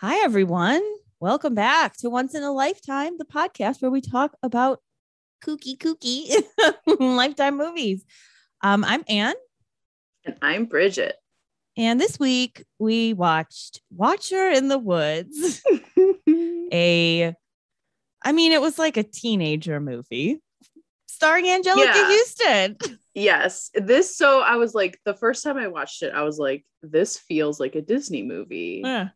Hi, everyone. Welcome back to Once in a Lifetime, the podcast where we talk about kooky, kooky lifetime movies. Um, I'm Anne, And I'm Bridget. and this week we watched Watcher in the Woods. A, I mean, it was like a teenager movie starring Anjelica Yeah. Huston. yes. This, so I was like, the first time I watched it, I was like, this feels like a Disney movie. Yeah.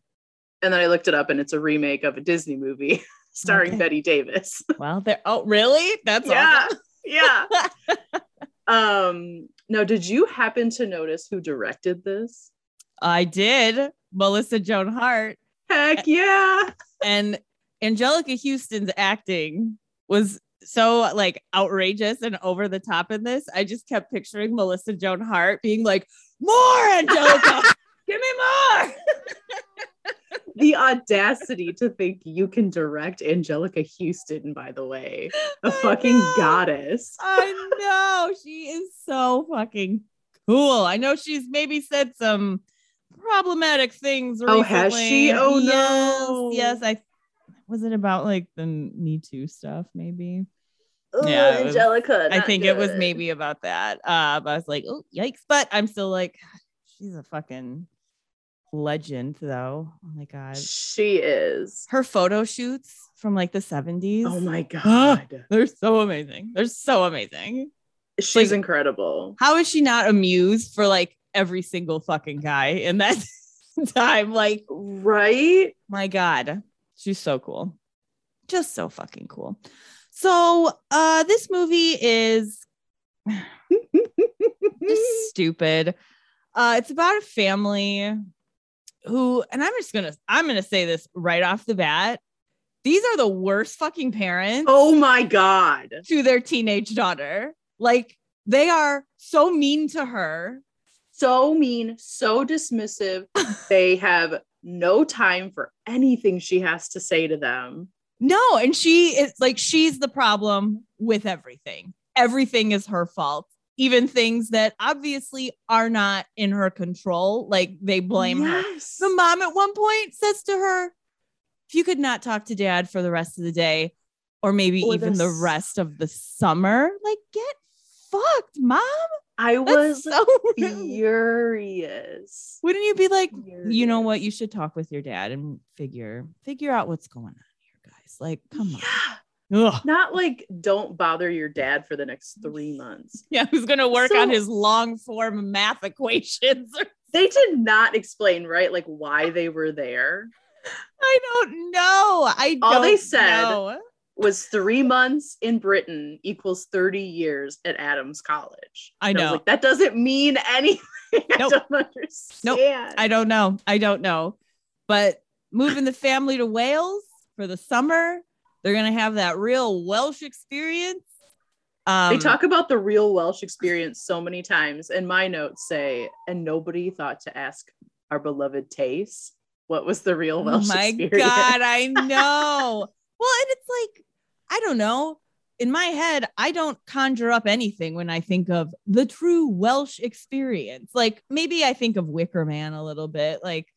And then I looked it up and it's a remake of a Disney movie starring Okay. Bette Davis. Well, there. Oh, really? That's yeah. awesome. Yeah. um, no, did you happen to notice who directed this? I did. Melissa Joan Hart. Heck yeah. and Anjelica Huston's acting was so like outrageous and over the top in this. I just kept picturing Melissa Joan Hart being like, "More Anjelica, give me more." The audacity to think you can direct Anjelica Huston, by the way, a I fucking know. goddess. I know she is so fucking cool. I know she's maybe said some problematic things. Oh, has she? Oh, Yes, no. Yes, I was it about like the Me Too stuff, maybe. Ooh, Yeah, was- Anjelica. I think it was maybe about that. Uh, but I was like, oh, yikes. But I'm still like, she's a fucking legend, though. Oh my God. She is. Her photo shoots from like the 70s. Oh my god. They're so amazing. They're so amazing. She's like- incredible. How is she not amused for like every single fucking guy in that time? Like, Right? my God, she's so cool. Just so fucking cool. So, uh, this movie is just stupid. Uh, it's about a family who, and I'm just gonna, I'm gonna say this right off the bat. These are the worst fucking parents oh my god. to their teenage daughter. Like they are so mean to her. So mean, so dismissive. they have no time for anything she has to say to them. No, and she is like she's the problem with everything. Everything is her fault. Even things that obviously are not in her control, like they blame her. The mom at one point says to her, if you could not talk to dad for the rest of the day, or maybe Or even the the rest of the summer, like get fucked, mom. I was so furious. Wouldn't you be like, you know what? You should talk with your dad and figure figure out what's going on here, guys. Like, come Yeah. on. Ugh. Not like don't bother your dad for the next three months. Yeah, who's gonna work on his long form math equations? They did not explain, right? Like why they were there. I don't know. I All they said know. was three months in Britain equals 30 years at Adams College. I And know. like, that doesn't mean anything. Nope. I don't understand. I don't know. I don't know. But moving the family to Wales for the summer, they're gonna have that real Welsh experience. Um, they talk about the real Welsh experience so many times, and my notes say, and nobody thought to ask our beloved Tace what was the real Welsh. Oh my experience. god, I know. well, and it's like I don't know. In my head, I don't conjure up anything when I think of the true Welsh experience. Like maybe I think of Wicker Man a little bit. Like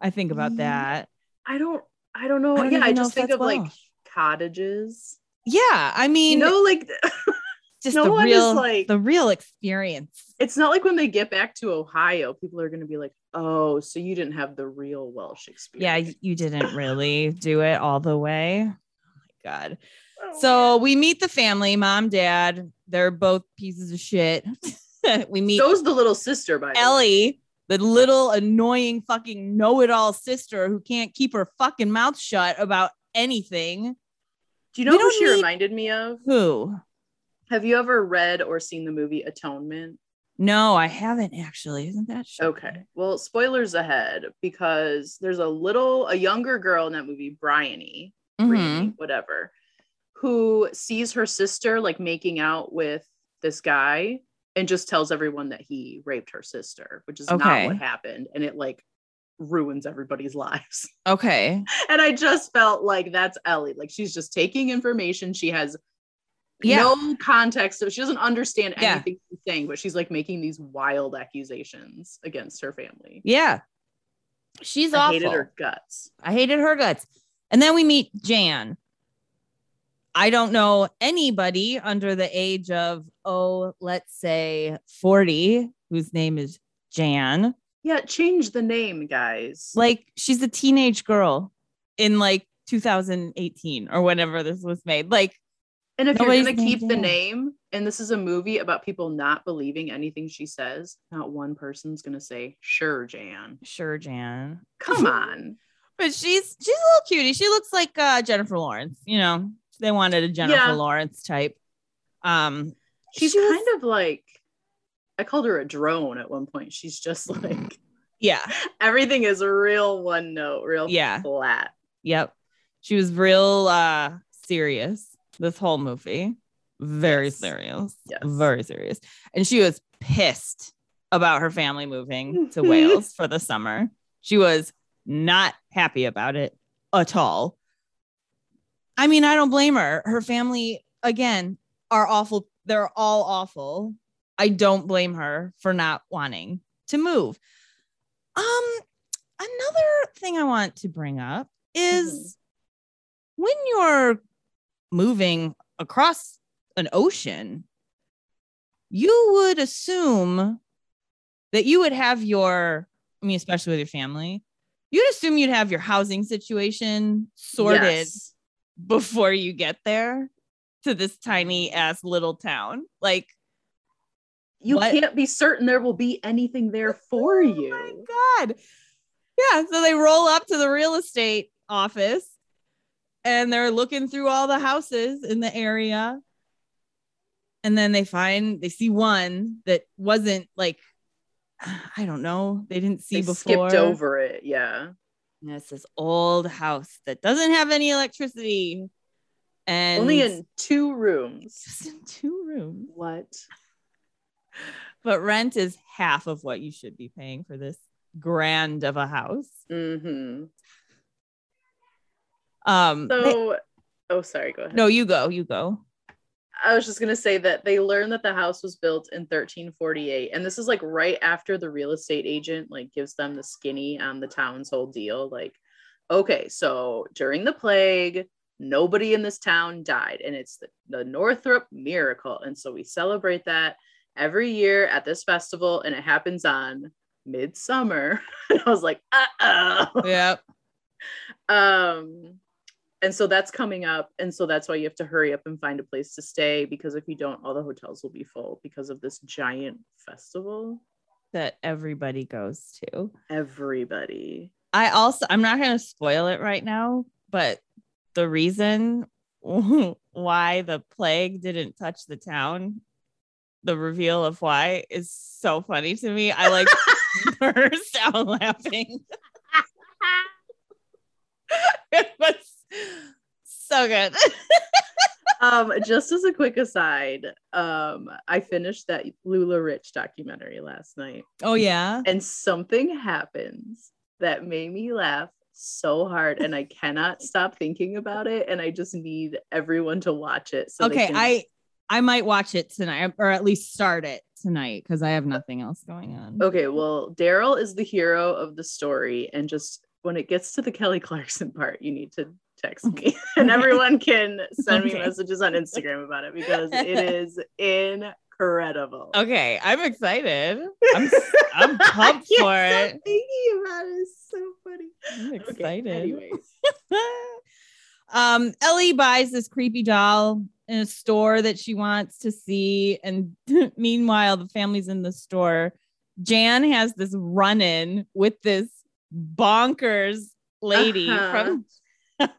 I think about Mm, that. I don't, I don't know. I don't yeah, I just think of like Welsh. Cottages. Yeah, I mean, You know, like just no the one is real, like- the real experience. it's not like when they get back to Ohio, people are going to be like, "Oh, so you didn't have the real Welsh experience." Yeah, you didn't really do it all the way. Oh my god. Oh, So we meet the family, mom, dad. They're both pieces of shit. we meet so's the little sister by the way. Ellie, the little annoying fucking know-it-all sister who can't keep her fucking mouth shut about anything. Do you know who she need- reminded me of? Who? Have you ever read or seen the movie Atonement? No, I haven't actually. Isn't that shit? Okay. Well, spoilers ahead because there's a little, a younger girl in that movie, Bryony, Mhm. Bryony, whatever, who sees her sister like making out with this guy and just tells everyone that he raped her sister, which is Okay. not what happened. And it like ruins everybody's lives. Okay. And I just felt like that's Ellie. Like she's just taking information. She has Yeah. no context. So she doesn't understand Yeah. anything she's saying, but she's like making these wild accusations against her family. Yeah. She's I awful. hated her guts. I hated her guts. And then we meet Jan. I don't know anybody under the age of, oh, let's say 40, whose name is Jan. Yeah, change the name, guys. Like she's a teenage girl in like 2018 or whenever this was made. Like, and if you're gonna keep the name, and this is a movie about people not believing anything she says, not one person's gonna say, "Sure, Jan." sure, Jan. Come on. But she's she's a little cutie. She looks like uh Jennifer Lawrence, you know. They wanted a Jennifer Yeah. Lawrence type. Um She's she was- kind of like I called her a drone at one point. She's just like yeah. everything is real one note, real Yeah. flat. Yep. She was real uh serious this whole movie. Very Yes. serious. Yes. Very serious. And she was pissed about her family moving to Wales for the summer. She was not happy about it at all. I mean, I don't blame her. Her family, again, are awful. They're all awful. I don't blame her for not wanting to move. Um, another thing I want to bring up is when you're moving across an ocean, you would assume that you would have your, I mean, especially with your family, you'd assume you'd have your housing situation sorted Yes. before you get there to this tiny ass little town. Like, You What? can't be certain there will be anything there oh for you. Oh my god. Yeah, so they roll up to the real estate office and they're looking through all the houses in the area. And then they find they see one that wasn't like I don't know, they didn't see they before. skipped over it. Yeah. And it's this old house that doesn't have any electricity. And Only in two rooms. just in two rooms. What? But rent is half of what you should be paying for this grand of a house. Mm-hmm. Um they- So, oh, sorry. Go ahead. no, you go, you go. I was just gonna say that they learned that the house was built in 1348, and this is like right after the real estate agent like gives them the skinny on the town's whole deal. Like, okay, so during the plague, nobody in this town died, and it's the, the Northrop miracle, and so we celebrate that every year at this festival, and it happens on midsummer. and I was like, uh oh. Yep. um and so that's coming up and so that's why you have to hurry up and find a place to stay because if you don't all the hotels will be full because of this giant festival That everybody goes to. everybody I also I'm not gonna spoil it right now, but the reason why the plague didn't touch the town, the reveal of why is so funny to me. I like burst out laughing. it was so good. um just as a quick aside um i finished that LuLaRich documentary last night oh yeah. and something happens that made me laugh so hard and i cannot stop thinking about it and i just need everyone to watch it so okay, I I might watch it tonight or at least start it tonight because I have nothing else going on. Okay, well, Daryl is the hero of the story, and just when it gets to the Kelly Clarkson part, you need to text me, and everyone can send me messages on Instagram about it because it is incredible. Okay, I'm excited. I'm I'm pumped for it. Thinking about it is so funny. I'm Okay, excited. anyways. um, Ellie buys this creepy doll in a store that she wants to see, and meanwhile, the family's in the store. Jan has this run-in with this bonkers lady Uh-huh.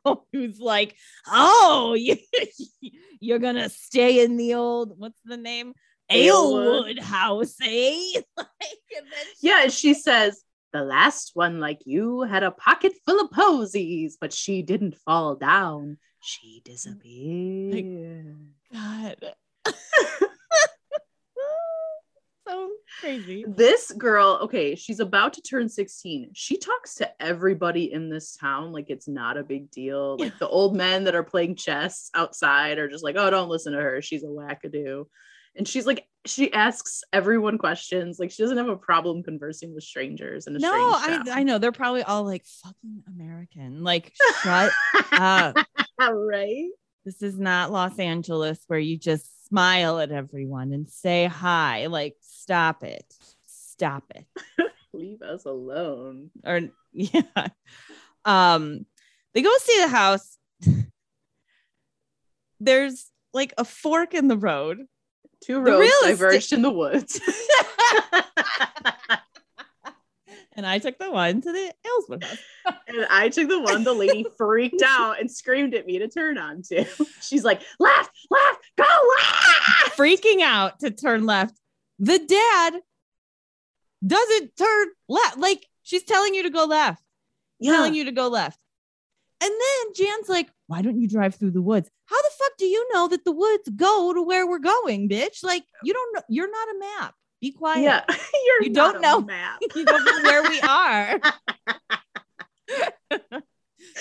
from who's like, "Oh, you, you're gonna stay in the old what's the name. Aylwood house, eh?" like, she- Yeah, she says, the last one like you had a pocket full of posies, but she didn't fall down. She mm. disappeared. God. so crazy. this girl, okay, she's about to turn 16. She talks to everybody in this town like it's not a big deal. Like the old men that are playing chess outside are just like, oh, don't listen to her. She's a wackadoo. and she's like she asks everyone questions like she doesn't have a problem conversing with strangers And No, I. I know they're probably all like fucking American. Like shut up. Right This is not Los Angeles where you just smile at everyone and say hi. Like stop it. Stop it. leave us alone or yeah um they go see the house there's like a fork in the road two roads estate- diverged in the woods and i took the one to the Ayleswood house. And i took the one the lady freaked out and screamed at me to turn onto she's like left left go left! Freaking out to turn left. The dad doesn't turn left. Like she's telling you to go left. Yeah. telling you to go left. And then jan's like why don't you drive through the woods? How the fuck do you know that the woods go to where we're going bitch? Like you don't know you're not a map be quiet yeah you're You don't know. map you don't know where we are.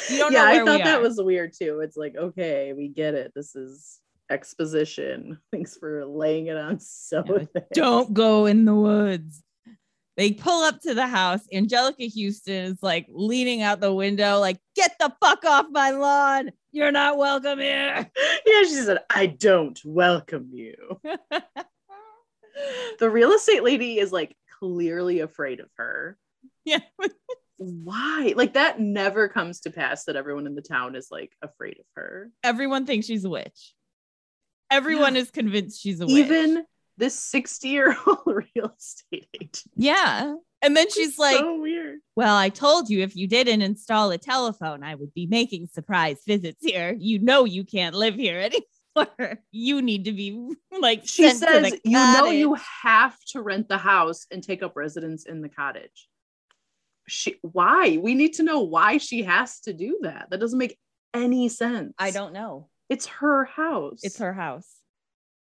you don't yeah, know where I thought that was weird too. It's like, okay, we get it. This is exposition. Thanks for laying it on so Yeah, don't go in the woods. They pull up to the house. Anjelica Huston is like leaning out the window, like, get the fuck off my lawn. You're not welcome here. Yeah, she said, I don't welcome you. The real estate lady is like clearly afraid of her. yeah. Why? Like that never comes to pass that everyone in the town is like afraid of her. Everyone thinks she's a witch. Everyone is convinced she's a witch. Even this 60 year old real estate agent. yeah. And then she's It's like, so weird. Well, I told you if you didn't install a telephone, I would be making surprise visits here. You know you can't live here anymore. You need to be like She says, you know, you have to rent the house and take up residence in the cottage. She, why? We need to know why she has to do that. That doesn't make any sense. I don't know. It's her house. It's her house.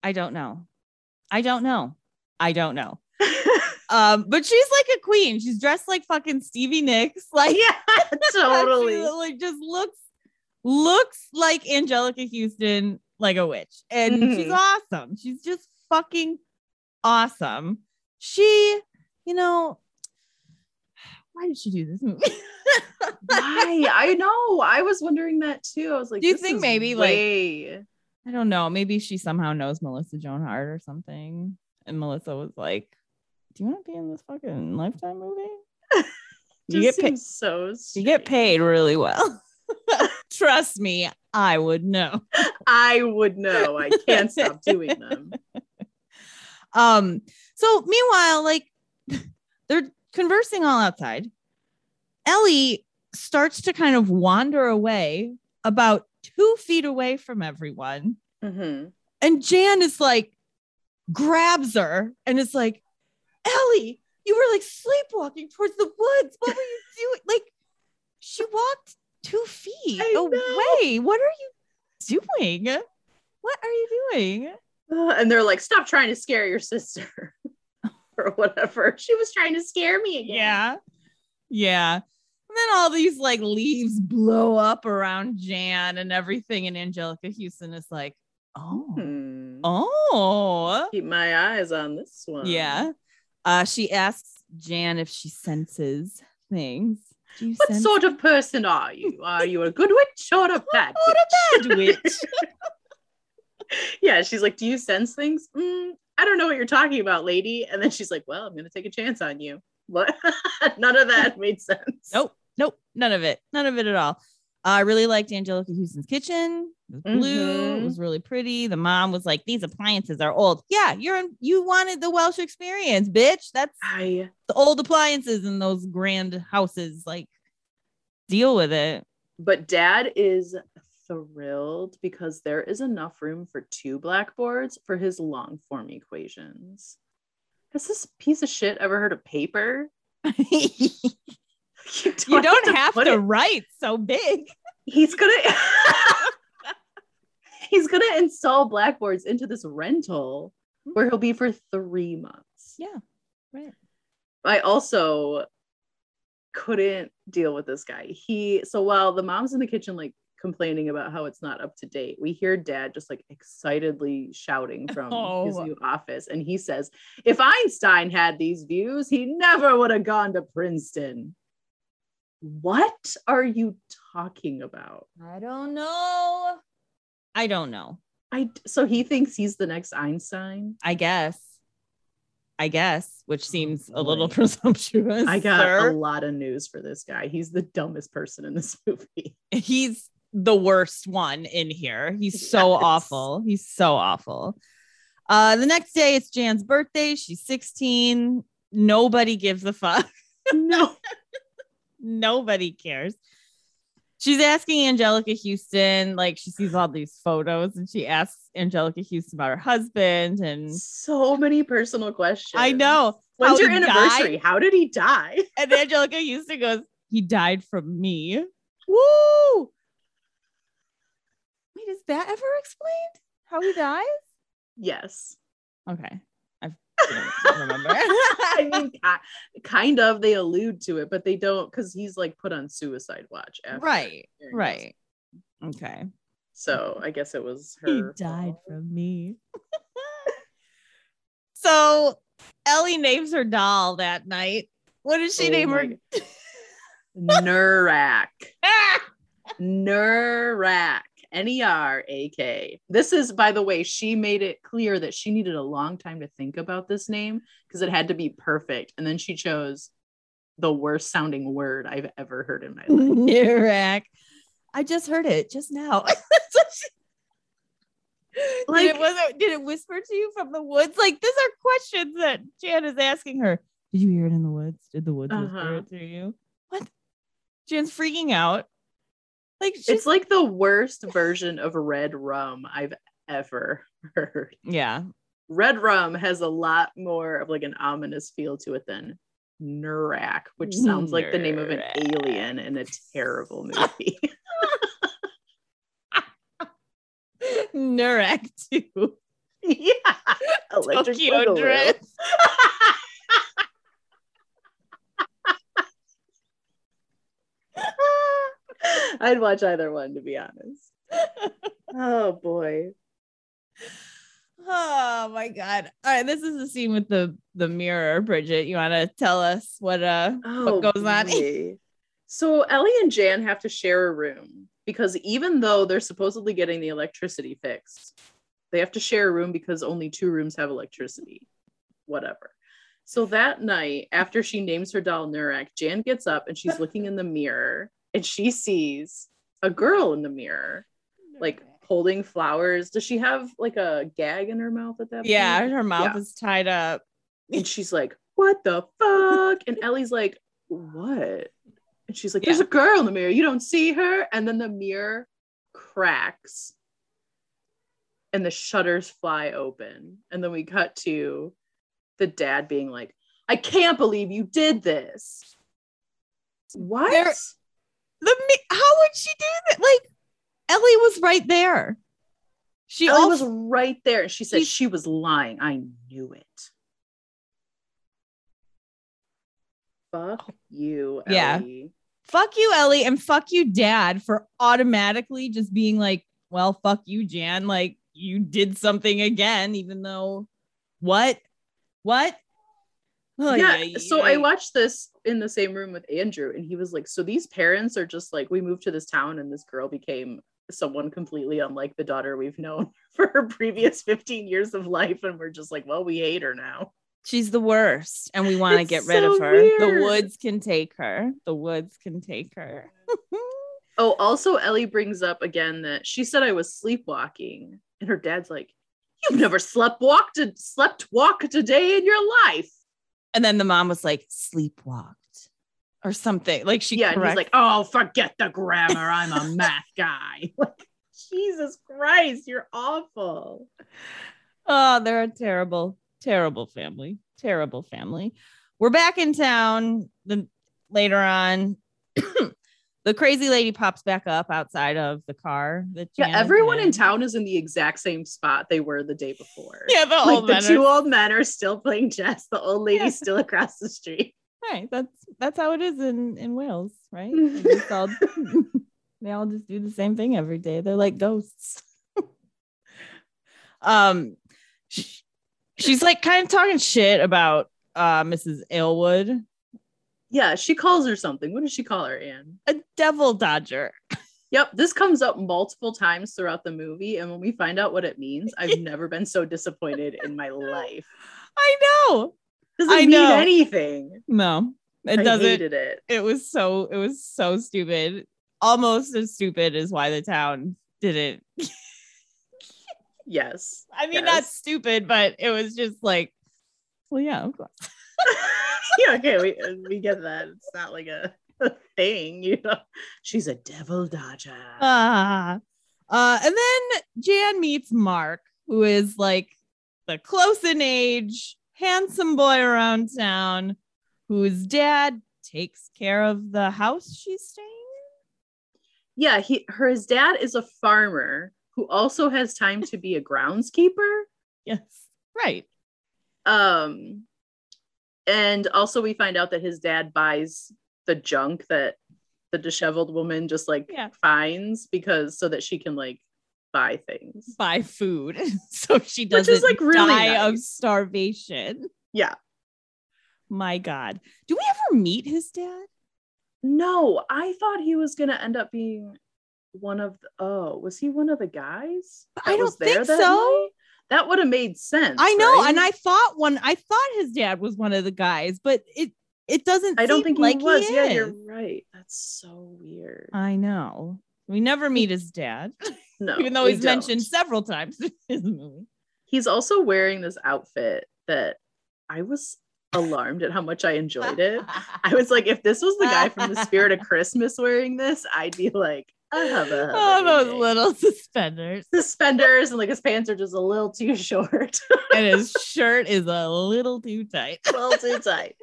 I don't know. I don't know. I don't know. Um, but she's like a queen. She's dressed like fucking Stevie Nicks. Like yeah, totally. like just looks looks like Anjelica Huston, like a witch, and she's Mhm. awesome. She's just fucking awesome. She, you know, why did she do this movie? Why? I know. I was wondering that too. I was like, Do you this think maybe, like- I don't know. Maybe she somehow knows Melissa Joan Hart or something, and Melissa was like, "Do you want to be in this fucking Lifetime movie? You get paid. so. You get paid really well. Trust me, I would know." I would know. I can't stop doing them. Um, so meanwhile, like they're conversing all outside. Ellie starts to kind of wander away about two feet away from everyone. Mhm. And Jan is like, grabs her and is like, Ellie, you were like sleepwalking towards the woods. What were you doing? Like, she walked two feet I know. away. What are you doing? What are you doing? Uh, and they're like, stop trying to scare your sister or whatever. She was trying to scare me again. Yeah. Yeah. And then all these like leaves blow up around Jan and everything. And Anjelica Huston is like, oh, Hmm. oh, Keep my eyes on this one. yeah. Uh, she asks Jan if she senses things. What sense sort of person are you? Are you a good witch or a bad What witch? a bad witch. yeah, she's like, Do you sense things? "Mm, I don't know what you're talking about, lady. And then she's like, Well, I'm gonna take a chance on you. What? None of that made sense. Nope. Nope. None of it. None of it at all. I really liked Anjelica Huston's kitchen. It was blue. It Mhm. was really pretty. The mom was like, "These appliances are old." Yeah, you're in, you wanted the Welsh experience, bitch. That's I the old appliances in those grand houses. Like, deal with it. but dad is thrilled because there is enough room for two blackboards for his long form equations. Has this piece of shit ever heard of paper? you You don't, don't have put to write so big. He's gonna he's gonna install blackboards into this rental hmm. where he'll be for three months. Yeah, right. I also couldn't deal with this guy. He so while the mom's in the kitchen like complaining about how it's not up to date, we hear dad just like excitedly shouting from his Oh. new office. And he says, If Einstein had these views, he never would have gone to Princeton. What are you talking about? I don't know. I don't know. I so he thinks he's the next Einstein. I guess. I guess, which seems a little presumptuous. I got sir. a lot of news for this guy. He's the dumbest person in this movie. He's the worst one in here. He's so Yes. awful. He's so awful. Uh, the next day, it's Jan's birthday. She's 16. Nobody gives a fuck. No. Nobody cares. She's asking Anjelica Huston, like she sees all these photos, and she asks Anjelica Huston about her husband. And So many personal questions. I know. When's your anniversary? died. How did he die? And Anjelica Huston goes, He died from me. Woo! Wait, is that ever explained? How he dies? Yes. Okay. I remember. I mean, kind of. They allude to it, but they don't because he's like put on suicide watch. After right. this. Right. Okay. So I guess it was her. He died fault. from me. so Ellie names her doll that night. What did she Oh name her? Nerak. Nerak. N E R A K. This is, by the way, she made it clear that she needed a long time to think about this name because it had to be perfect. And then she chose the worst sounding word I've ever heard in my life. Nerak. I just heard it just now. Like- did it did it whisper to you from the woods? Like these are questions that Jan is asking her. Did you hear it in the woods? Did the woods whisper Uh-huh. it to you? What? Jan's freaking out. Like she's It's like the worst version of red rum I've ever heard. yeah. Red rum has a lot more of like an ominous feel to it than Nerak, which sounds like the name of an alien in a terrible movie. Nerak too. yeah. Electric Tokyo Drift. I'd watch either one to be honest. Oh boy. Oh my god. All right, this is the scene with the the mirror, Bridget. You want to tell us what uh Oh, what goes on? So Ellie and Jan have to share a room because even though they're supposedly getting the electricity fixed, they have to share a room because only two rooms have electricity. Whatever. So that night, after she names her doll Nerak, Jan gets up and she's looking in the mirror and she sees a girl in the mirror, like holding flowers. Does she have like a gag in her mouth at that Yeah, point? her mouth Yeah. is tied up. And she's like, What the fuck? And Ellie's like, What? And she's like, There's Yeah. a girl in the mirror. You don't see her. And then the mirror cracks and the shutters fly open. And then we cut to the dad being like, I can't believe you did this. What? There- How would she do that? Like Ellie was right there. She Ellie also was right there. And she said she was lying. I knew it. Fuck you, Yeah. Ellie. fuck you, Ellie, and fuck you, Dad, for automatically just being like, well, fuck you, Jan. Like you did something again, even though what? What? Oh, yeah, so I watched this in the same room with Andrew, and he was like, "So these parents are just like, we moved to this town, and this girl became someone completely unlike the daughter we've known for her previous 15 years of life, and we're just like, well, we hate her now." She's the worst, and we want to get rid of her. weird. The woods can take her. The woods can take her. Oh, also, Ellie brings up again that she said I was sleepwalking, and her dad's like, "You've never slept walked a slept walked a day in your life." and then the mom was like, sleepwalked or something. Like she yeah, and he's like, "Oh, forget the grammar. I'm a math guy." like, Jesus Christ, you're awful. Oh, they're a terrible, terrible family. Terrible family. We're back in town. The later on, the crazy lady pops back up outside of the car. That Yeah, Jan everyone in town is in the exact same spot they were the day before. Yeah, the like old the two are- old men are still playing chess. The old lady's Yeah. still across the street. Right. That's that's how it is in in Wales, right? They all- They all just do the same thing every day. They're like ghosts. um, sh- she's like kind of talking shit about uh Mrs. Aylwood, Yeah, she calls her something. What does she call her, Anne? a devil dodger. Yep, this comes up multiple times throughout the movie. And when we find out what it means, I've never been so disappointed in my life. I know. Doesn't I mean know. anything. No, it I doesn't. it. It was so. It was so stupid. Almost as stupid as why the town didn't. Yes. I mean, not stupid, but it was just like, well, yeah, of course. yeah, okay, we we get that. It's not like a, a thing, you know. She's a devil dodger. Ah. Uh, and then Jan meets Mark, who is like the close in age, handsome boy around town, whose dad takes care of the house she's staying in. yeah, he her his dad is a farmer who also has time to be a groundskeeper. Yes. Right. Um and also we find out that his dad buys the junk that the disheveled woman just like Yeah. finds because so that she can like buy things. Buy food so she doesn't is, like, really die of starvation. Yeah. My God. Do we ever meet his dad? No, I thought he was gonna end up being one of the, oh, was he one of the guys? I don't think so. night? That would have made sense. I know, right? and I thought one. I thought his dad was one of the guys, but it it doesn't. I don't seem think like he was. yeah, you're right. That's so weird. I know. We never meet his dad, No, even though he's mentioned several times in his movie. He's also wearing this outfit that I was alarmed at how much I enjoyed it. I was like, if this was the guy from The Spirit of Christmas wearing this, I'd be like, I have a oh, those little suspenders, suspenders and like his pants are just a little too short, and his shirt is a little too tight. a little too tight.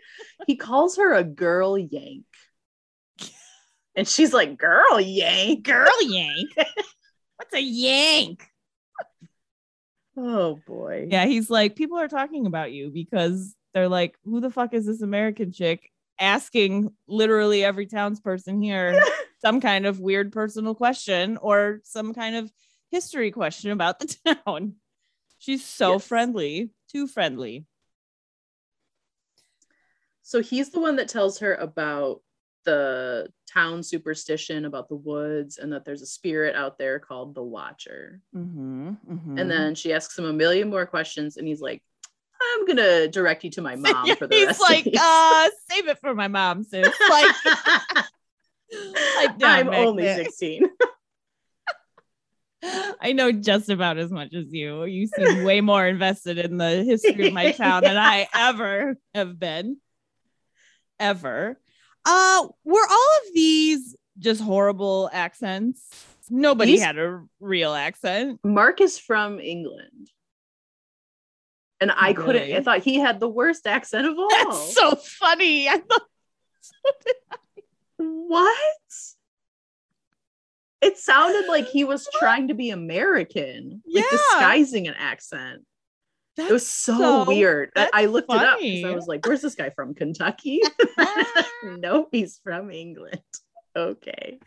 He calls her a girl yank. And she's like, girl yank. Girl yank. What's a yank? Oh boy. Yeah, he's like, people are talking about you because they're like, who the fuck is this American chick asking literally every townsperson here some kind of weird personal question or some kind of history question about the town? She's so Yes. friendly, too friendly. So he's the one that tells her about the town superstition about the woods and that there's a spirit out there called the Watcher. Mm-hmm, mm-hmm. And then she asks him a million more questions, and he's like, "I'm gonna direct you to my mom for the he's rest." like, of uh, save it for my mom, sis. Like, like down I'm only there. 16. I know just about as much as you. You seem way more invested in the history of my town than I ever have been. Ever. Uh, were all of these just horrible accents? Nobody These- had a real accent. Mark is from England. And I couldn't, I thought he had the worst accent of all. That's so funny. I thought what? It sounded like he was trying to be American, like Yeah. disguising an accent. That's It was so, so- weird. I- looked it up because I was like, where's this guy from? Kentucky? nope, he's from England. Okay.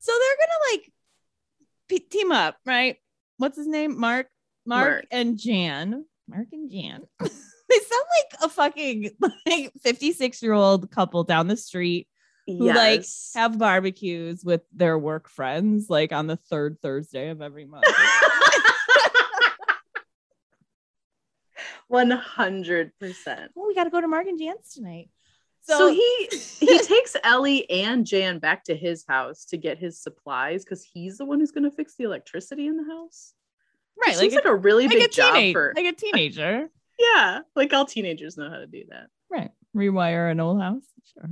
So they're gonna like team up, right? What's his name? Mark, Mark, Mark. and Jan. Mark and Jan. they sound like a fucking like 56 year old couple down the street who like have barbecues with their work friends like on the third Thursday of every month. 100%. oh, we got to go to Mark and Jan's tonight. So, So, he he takes Ellie and Jan back to his house to get his supplies because he's the one who's going to fix the electricity in the house. right, Seems like, like, a really a, big like a job teenage, for like a teenager. yeah, like all teenagers know how to do that. right. Rewire an old house. Sure.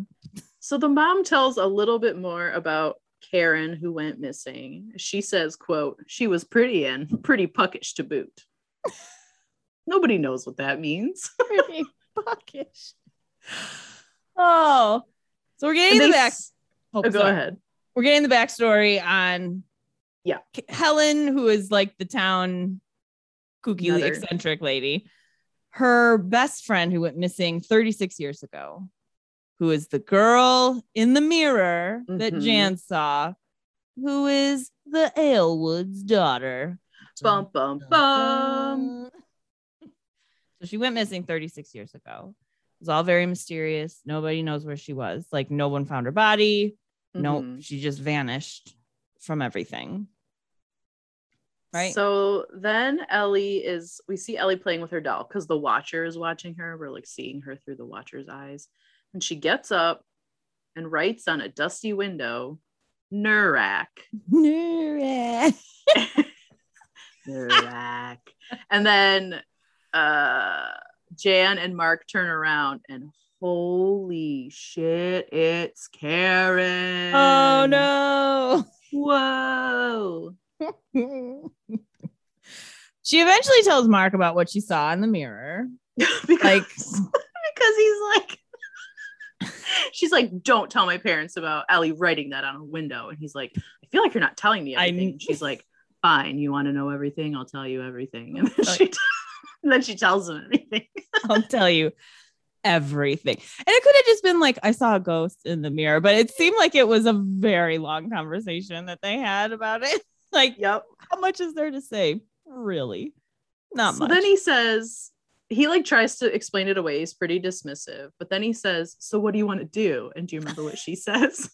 So the mom tells a little bit more about Karen who went missing. She says, quote, she was pretty and pretty puckish to boot. Nobody knows what that means. Pretty buckish. Oh, so we're getting And the back. s- Oh, oh, go sorry. ahead. We're getting the backstory on Yeah. Helen, who is like the town kooky Another- eccentric lady. Her best friend who went missing 36 years ago, who is the girl in the mirror that Mhm. Jan saw, who is the Aylwood's daughter. Bum bum bum. So she went missing 36 years ago. It was all very mysterious. Nobody knows where she was. Like no one found her body. No, Mhm. she just vanished from everything. Right? So then Ellie is, we see Ellie playing with her doll because the watcher is watching her. We're like seeing her through the watcher's eyes. And she gets up and writes on a dusty window, Nerak. Nerak. Nerak. and then uh Jan and Mark turn around and holy shit, it's Karen. Oh no. Whoa. she eventually tells Mark about what she saw in the mirror. because, Like- because he's like she's like don't tell my parents about Ellie writing that on a window and he's like I feel like you're not telling me I kn- And she's like fine you want to know everything I'll tell you everything and then she and then she tells him everything I'll tell you everything. And it could have just been like, I saw a ghost in the mirror, but it seemed like it was a very long conversation that they had about it. Like, yep how much is there to say? Really? Not so much. then he says he like tries to explain it away he's pretty dismissive but then he says so what do you want to do and do you remember what she says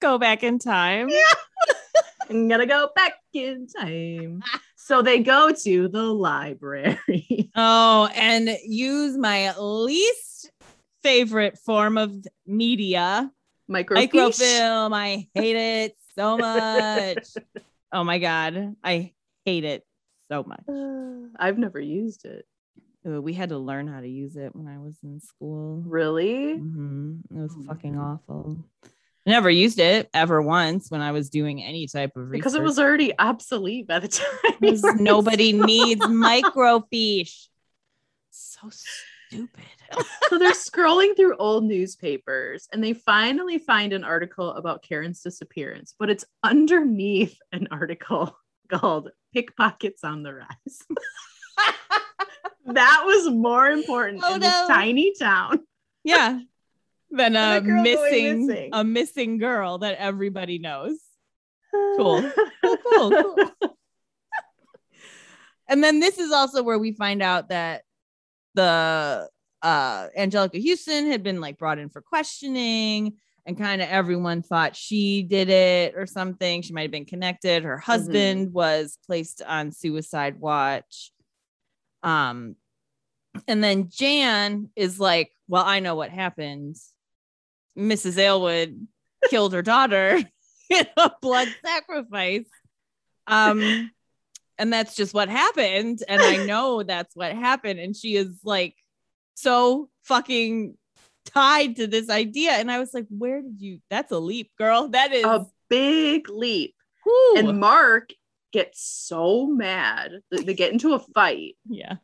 go back in time. I'm gonna go back in time so they go to the library Oh, and use my least favorite form of media microfiche microfilm. I hate it so much. oh my God. I hate it so much. I've never used it. Ooh, We had to learn how to use it when I was in school. Really? Mhm. It was Oh fucking awful. Never used it ever once when I was doing any type of research. Because it was already obsolete by the time. you Because were in nobody needs microfiche. So stupid. so they're scrolling through old newspapers and they finally find an article about Karen's disappearance, but it's underneath an article called Pickpockets on the Rise. that was more important Oh, in no. this tiny town. yeah. Than a missing, missing. a missing girl that everybody knows. Cool. Cool, cool, cool. and then this is also where we find out that the uh Anjelica Huston had been like brought in for questioning and kind of everyone thought she did it or something. She might have been connected. Her husband was placed on suicide watch. Um and then Jan is like, "Well, I know what happened. Mrs. Aylwood killed her daughter in a blood sacrifice." Um and that's just what happened and i know that's what happened and she is like so fucking tied to this idea and i was like where did you that's a leap girl that is a big leap. whew. And Mark gets so mad. They they get into a fight. yeah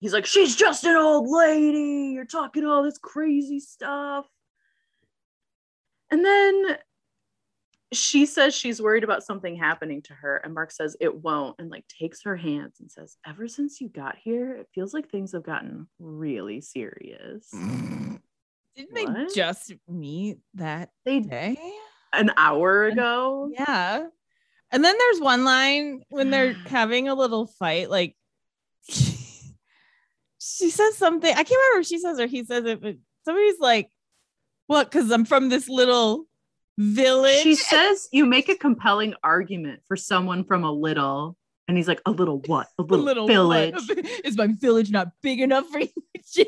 He's like, She's just an old lady. You're talking all this crazy stuff. And then she says she's worried about something happening to her. And Mark says it won't and like takes her hands and says, Ever since you got here, it feels like things have gotten really serious. didn't they just meet that They day an hour ago. yeah and then there's one line when they're having a little fight like she says something i can't remember if she says or he says it but somebody's like what because i'm from this little village She says you make a compelling argument for someone from a little, and he's like, a little what? A a little, little village. what? is my village not big enough for you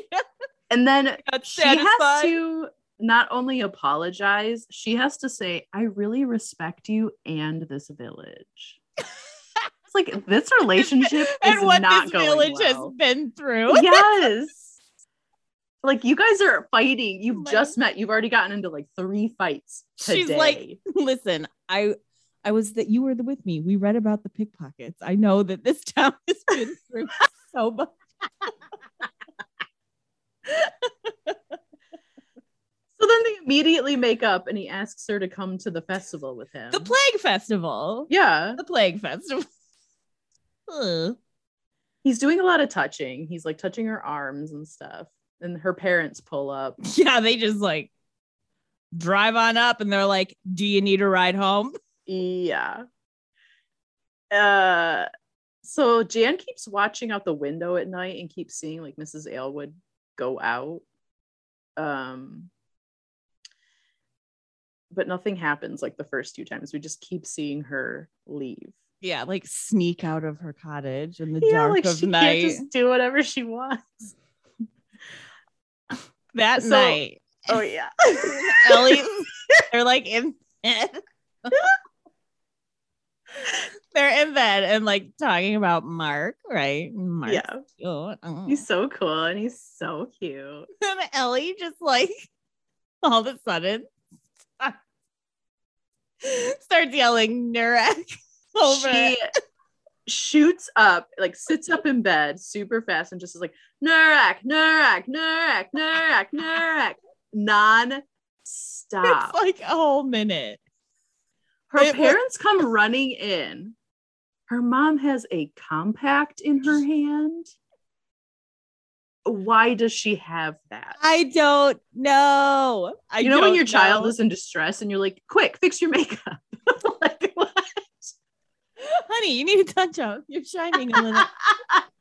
And then she has to not only apologize, she has to say, I really respect you and this village. it's like this relationship and is what not this going village well. has been through yes. Like you guys are fighting. You've Like- just met. You've already gotten into like three fights today. She's like, listen, I I was that you were the, with me. We read about the pickpockets. I know that this town has been through so much. so then they immediately make up and he asks her to come to the festival with him. The plague festival. yeah. The plague festival. Ugh. He's doing a lot of touching. He's like touching her arms and stuff. And her parents pull up. Yeah, they just like drive on up and they're like, Do you need a ride home? Yeah. Uh so Jan keeps watching out the window at night and keeps seeing like Mrs. Aylwood go out. Um but nothing happens like the first two times. We just keep seeing her leave. Yeah, like sneak out of her cottage in the Yeah, dark like of she night. can't just do whatever she wants. That So- oh, night, Oh yeah. Ellie, they're like in bed. they're in bed and like talking about Mark, right? Mark. yeah. Oh. He's so cool and he's so cute. and Ellie just like all of a sudden starts yelling Nerak over she shoots up, like sits up in bed super fast and just is like, Nerak, Nerak, Nerak, Nerak, Nerak, non stop. It's like a whole minute. Her it parents come running in. Her mom has a compact in her hand. Why does she have that? I don't know. I you know when your child is in distress and you're like, quick, fix your makeup. like what? honey, you need to touch up. You're shining a little.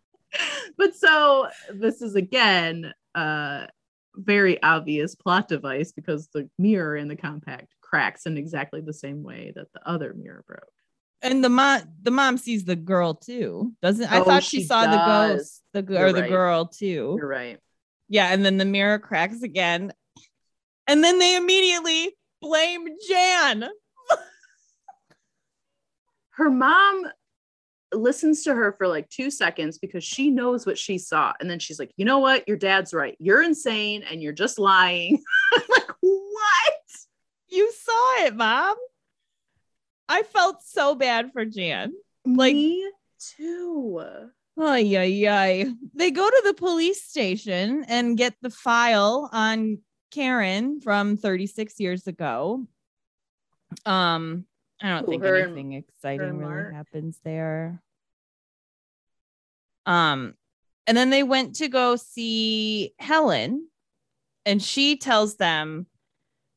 but so this is again a very obvious plot device because the mirror in the compact cracks in exactly the same way that the other mirror broke. And the mom, the mom sees the girl too, doesn't? I Oh, thought she, she saw the ghost, the g- You're or the right. girl too. You're right. Yeah, and then the mirror cracks again, and then they immediately blame Jan. Her mom listens to her for like two seconds because she knows what she saw. And then she's like, you know what? Your dad's right. You're insane and you're just lying. Like, what? You saw it, mom. I felt so bad for Jan. Like- me too. Ay, ay, ay. They go to the police station and get the file on Karen from 36 years ago. Um, I don't think and- anything exciting really happens there. Um, and then they went to go see Helen, and she tells them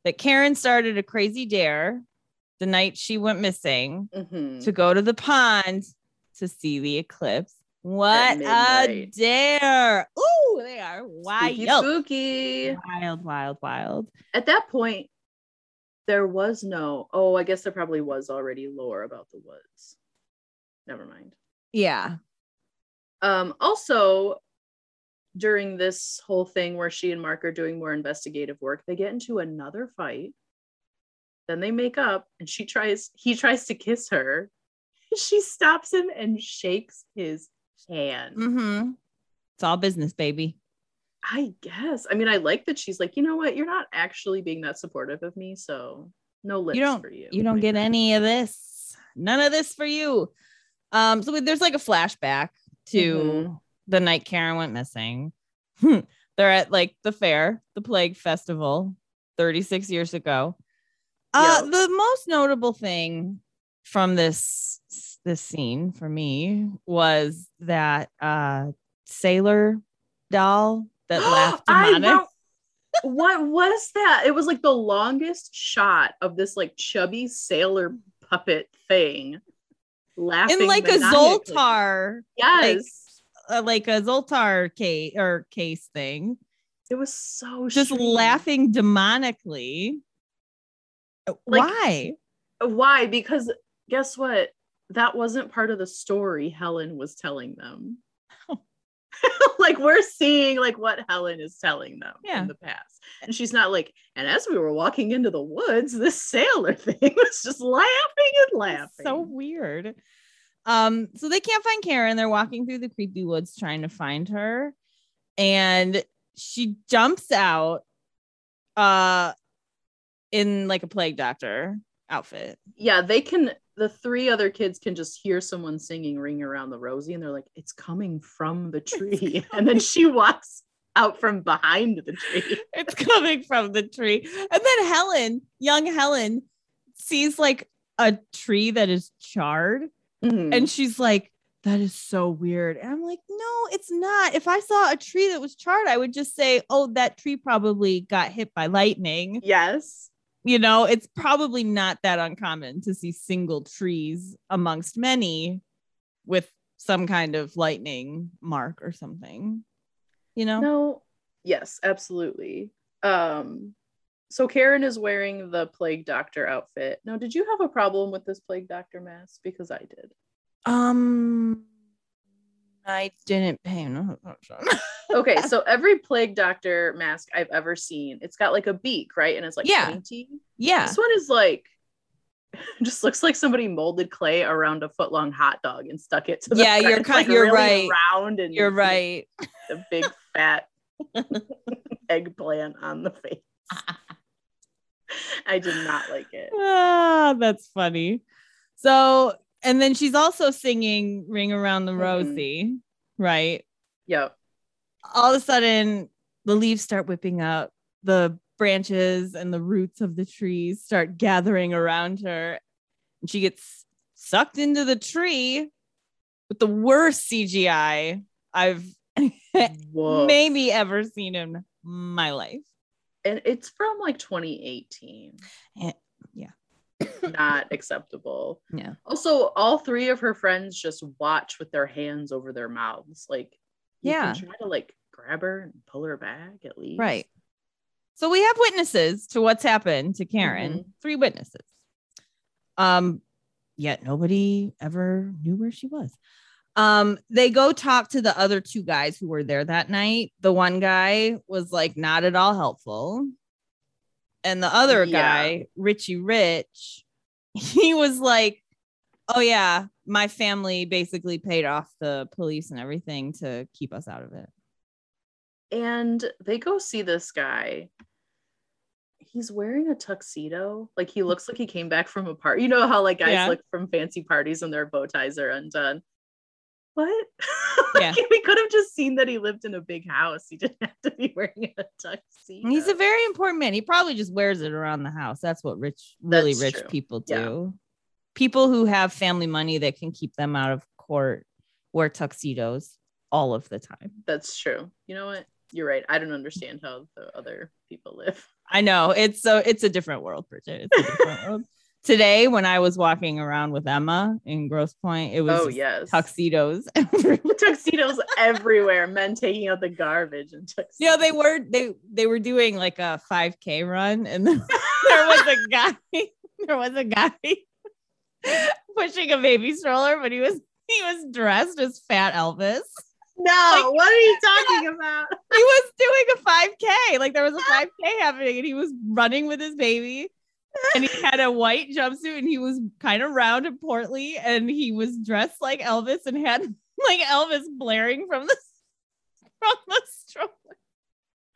that Karen started a crazy dare the night she went missing Mhm. to go to the pond to see the eclipse. What a dare! Ooh, they are wild, Spooky, spooky. wild, wild, wild. At that point, there was no, oh, I guess there probably was already lore about the woods. Never mind. Yeah, Um, also, during this whole thing where she and Mark are doing more investigative work, they get into another fight. Then they make up and she tries, he tries to kiss her. She stops him and shakes his hand. mm-hmm. It's all business, baby. I guess. I mean, I like that she's like, you know what? You're not actually being that supportive of me, so no lips you don't, for you. you don't get any of this. None of this for you. Um, so there's like a flashback to Mhm. the night Karen went missing. They're at like the fair, the plague festival, 36 years ago. Uh, Yep. the most notable thing from this this scene for me was that uh sailor doll that laughed demonic. what was that? It was like the longest shot of this like chubby sailor puppet thing laughing in like a. Zoltar, Yes. uh, like a Zoltar case or case thing, it was so just strange. laughing demonically. Like- Why? Why? Because guess what? That wasn't part of the story Helen was telling them. like we're seeing like what Helen is telling them Yeah. in the past. And she's not like, and as we were walking into the woods, this sailor thing was just laughing and laughing. So weird. Um, so they can't find Karen. They're walking through the creepy woods trying to find her. And she jumps out uh in like a plague doctor outfit. yeah, they can the three other kids can just hear someone singing ring around the rosy and they're like, it's coming from the tree. and then she walks out from behind the tree. It's coming from the tree. And then Helen, young Helen, sees like a tree that is charred. Mhm. And she's like, that is so weird. And I'm like, no, it's not. If I saw a tree that was charred, I would just say, oh, that tree probably got hit by lightning. yes. You know, it's probably not that uncommon to see single trees amongst many with some kind of lightning mark or something. You know? No. Yes, absolutely. Um so Karen is wearing the plague doctor outfit. Now, did you have a problem with this plague doctor mask? Because I did. Um I didn't pay no attention. Okay, so every plague doctor mask I've ever seen, it's got like a beak, right? And it's like Yeah. pointy. yeah. This one is like just looks like somebody molded clay around a foot long hot dog and stuck it to the Yeah, front. you're It's, ki- like you're really right. round and You're right. the big fat eggplant on the face. I did not like it. Ah, that's funny. So, and then she's also singing Ring Around the Mhm. Rosie, right? Yep. All of a sudden, the leaves start whipping up, the branches and the roots of the trees start gathering around her, and she gets sucked into the tree with the worst CGI I've maybe ever seen in my life. and it's from like 2018. Eh, yeah. Not acceptable. Yeah. Also, all three of her friends just watch with their hands over their mouths. Like, you Yeah. try to like grab her and pull her back at least. Right. So we have witnesses to what's happened to Karen. Mhm. Three witnesses. Um, yet nobody ever knew where she was. Um, they go talk to the other two guys who were there that night. The one guy was like not at all helpful. And the other Yeah. guy, Richie Rich, he was like, Oh yeah, my family basically paid off the police and everything to keep us out of it. And they go see this guy. He's wearing a tuxedo. Like he looks like he came back from a party. You know how like guys Yeah. look from fancy parties and their bow ties are undone. What? like, Yeah. We could have just seen that he lived in a big house. He didn't have to be wearing a tuxedo. He's a very important man. He probably just wears it around the house. That's what rich, really That's rich true. people Yeah. do. People who have family money that can keep them out of court wear tuxedos all of the time. That's true. You know what? You're right. I don't understand how the other people live. I know it's so it's a different world, Bridget. It's a different world. Today, when I was walking around with Emma in Grosse Pointe, it was Oh yes. tuxedos. tuxedos everywhere. Men taking out the garbage and tuxedos. yeah, they were they they were doing like a 5k run, and there was a guy. There was a guy pushing a baby stroller, but he was he was dressed as Fat Elvis. No, what are you talking about? He was doing a 5k, like there was a 5k happening, and he was running with his baby. And he had a white jumpsuit, and he was kind of round and portly, and he was dressed like Elvis, and had like Elvis blaring from the from the stroller.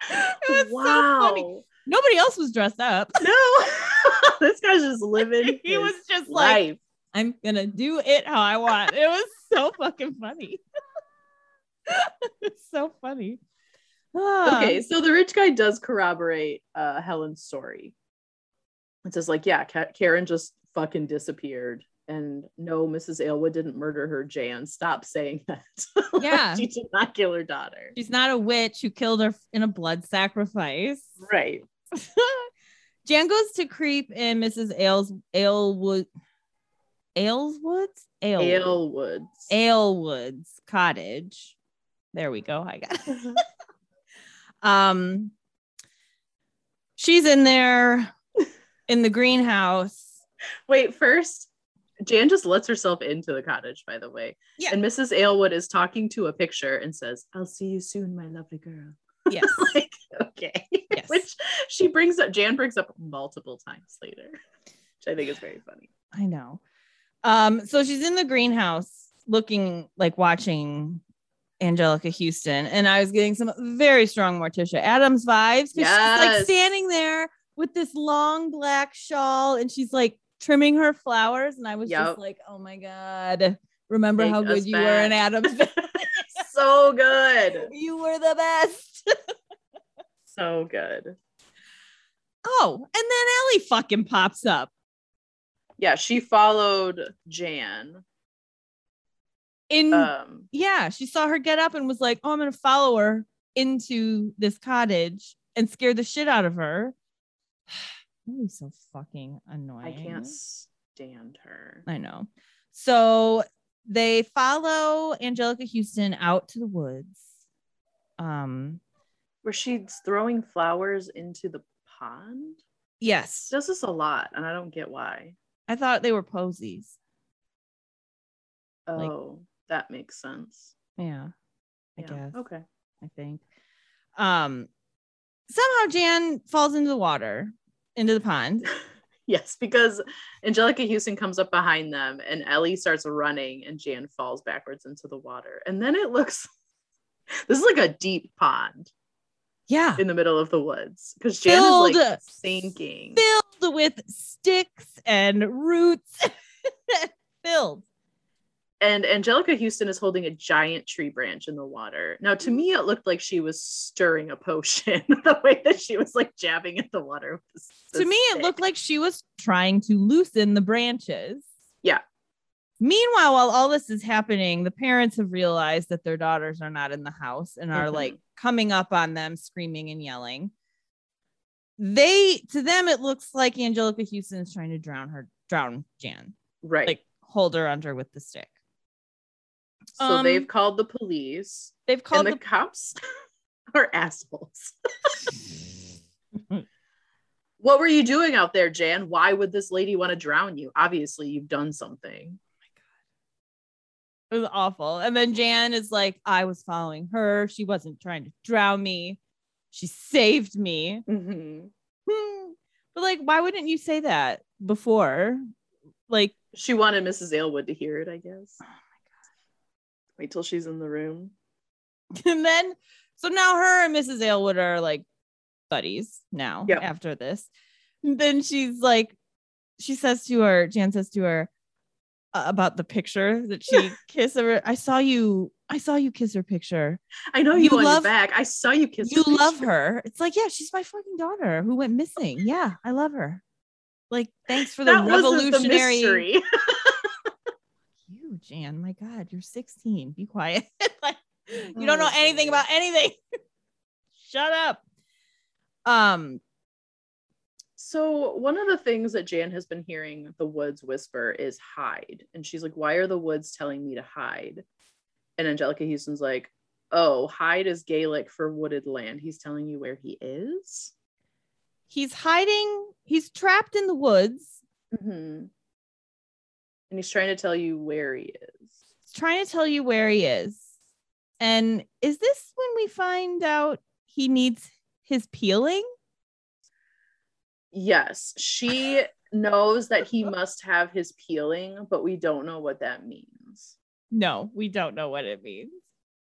It was so funny. Nobody else was dressed up. No, this guy's just living. He was just like. I'm gonna do it how I want. It was so fucking funny. it's so funny. Ah, okay, so the rich guy does corroborate uh, Helen's story. It says like, yeah, Ka- Karen just fucking disappeared, and no, Mrs. Aylwood didn't murder her. Jan, stop saying that. Yeah. she did not kill her daughter. she's not a witch who killed her in a blood sacrifice. Right. Jan goes to creep in Mrs. Ailes Aylwood Ayleswoods Ale Aylwoods. Aylwood's cottage. There we go. I got it. Um, she's in there in the greenhouse. Wait, first, Jan just lets herself into the cottage, by the way. Yeah. And Mrs. Aylwood is talking to a picture and says, I'll see you soon, my lovely girl. Yes. like, okay. Yes. Which she brings up, Jan brings up multiple times later, which I think is very funny. I know. Um, so she's in the greenhouse looking like watching Anjelica Huston, and I was getting some very strong Morticia Addams vibes because she's like standing there with this long black shawl and she's like trimming her flowers. And I was Yep. just like, oh my God, remember Take how good you were in Addams? so good. you were the best. So good. oh, and then Ellie fucking pops up Yeah, she followed Jan. in Um, yeah, she saw her get up and was like, "Oh, I'm gonna follow her into this cottage and scare the shit out of her." Lily's so fucking annoying. I can't stand her. I know. So they follow Anjelica Huston out to the woods. Um, Where she's throwing flowers into the pond. yes, She does this a lot, and I don't get why. I thought they were posies. Oh, Like- that makes sense. Yeah, I Yeah. guess. Okay. I think. Um, somehow Jan falls into the water, into the pond. Yes, because Anjelica Huston comes up behind them and Ellie starts running and Jan falls backwards into the water. And then it looks this is like a deep pond Yeah, in the middle of the woods because Jan is like Filled- sinking. filled with sticks and roots. filled. And Anjelica Huston is holding a giant tree branch in the water. Now, to me, it looked like she was stirring a potion the way that she was like jabbing at the water. This, to me, it looked like she was trying to loosen the branches. Yeah. Meanwhile, while all this is happening, the parents have realized that their daughters are not in the house and are Mhm. like coming up on them, screaming and yelling. They, to them, it looks like Anjelica Huston is trying to drown her, drown Jan, right. like hold her under with the stick. So um, they've called the police. They've called and the, the cops are assholes. what were you doing out there, Jan? Why would this lady want to drown you? Obviously, you've done something. Oh my god. it was awful. And then Jan is like, I was following her. She wasn't trying to drown me. She saved me. Mm-hmm. Hmm. But like, why wouldn't you say that before? Like, She wanted Mrs. Aylwood to hear it, I guess. Wait till she's in the room. and then so now her and Mrs. Aylwood are like buddies now Yep. after this. And then she's like, she says to her, Jan says to her uh, about the picture that she kissed her. I saw you, I saw you kiss her picture. I know you, You on love- back. I saw you kiss. you her love picture. her. It's like, yeah, she's my fucking daughter who went missing. Yeah, I love her. Like, thanks for the That the revolutionary. Jan. My God, you're 16. Be quiet. like, you don't Oh, know anything about anything. Shut up. Um, So one of the things that Jan has been hearing the woods whisper is hide. And she's like, Why are the woods telling me to hide? And Anjelica Huston's like, Oh, hide is Gaelic for wooded land. He's telling you where he is. he's hiding. He's trapped in the woods. Mm-hmm. And he's trying to tell you where he is. He's trying to tell you where he is. And is this when we find out he needs his peeling? Yes, she knows that he must have his peeling, but we don't know what that means. No, we don't know what it means.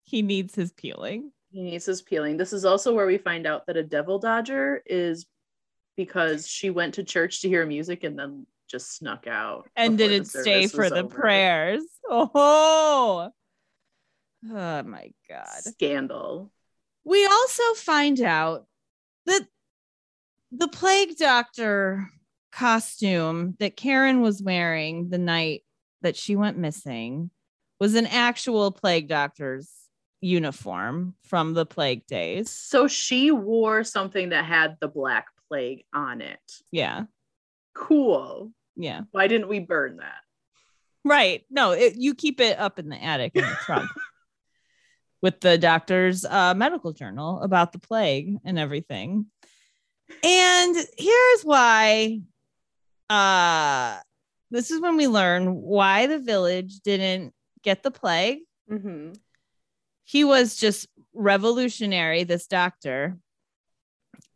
He needs his peeling. He needs his peeling. This is also where we find out that a devil dodger is because she went to church to hear music and then just snuck out and didn't stay for the over. prayers. Oh, oh my God. Scandal. We also find out that the plague doctor costume that Karen was wearing the night that she went missing was an actual plague doctor's uniform from the plague days. So she wore something that had the black plague on it. Yeah. Cool. Yeah. Why didn't we burn that? Right. No, it, you keep it up in the attic in the trunk with the doctor's uh, medical journal about the plague and everything. And here's why uh this is when we learn why the village didn't get the plague. Mm-hmm. He was just revolutionary, this doctor.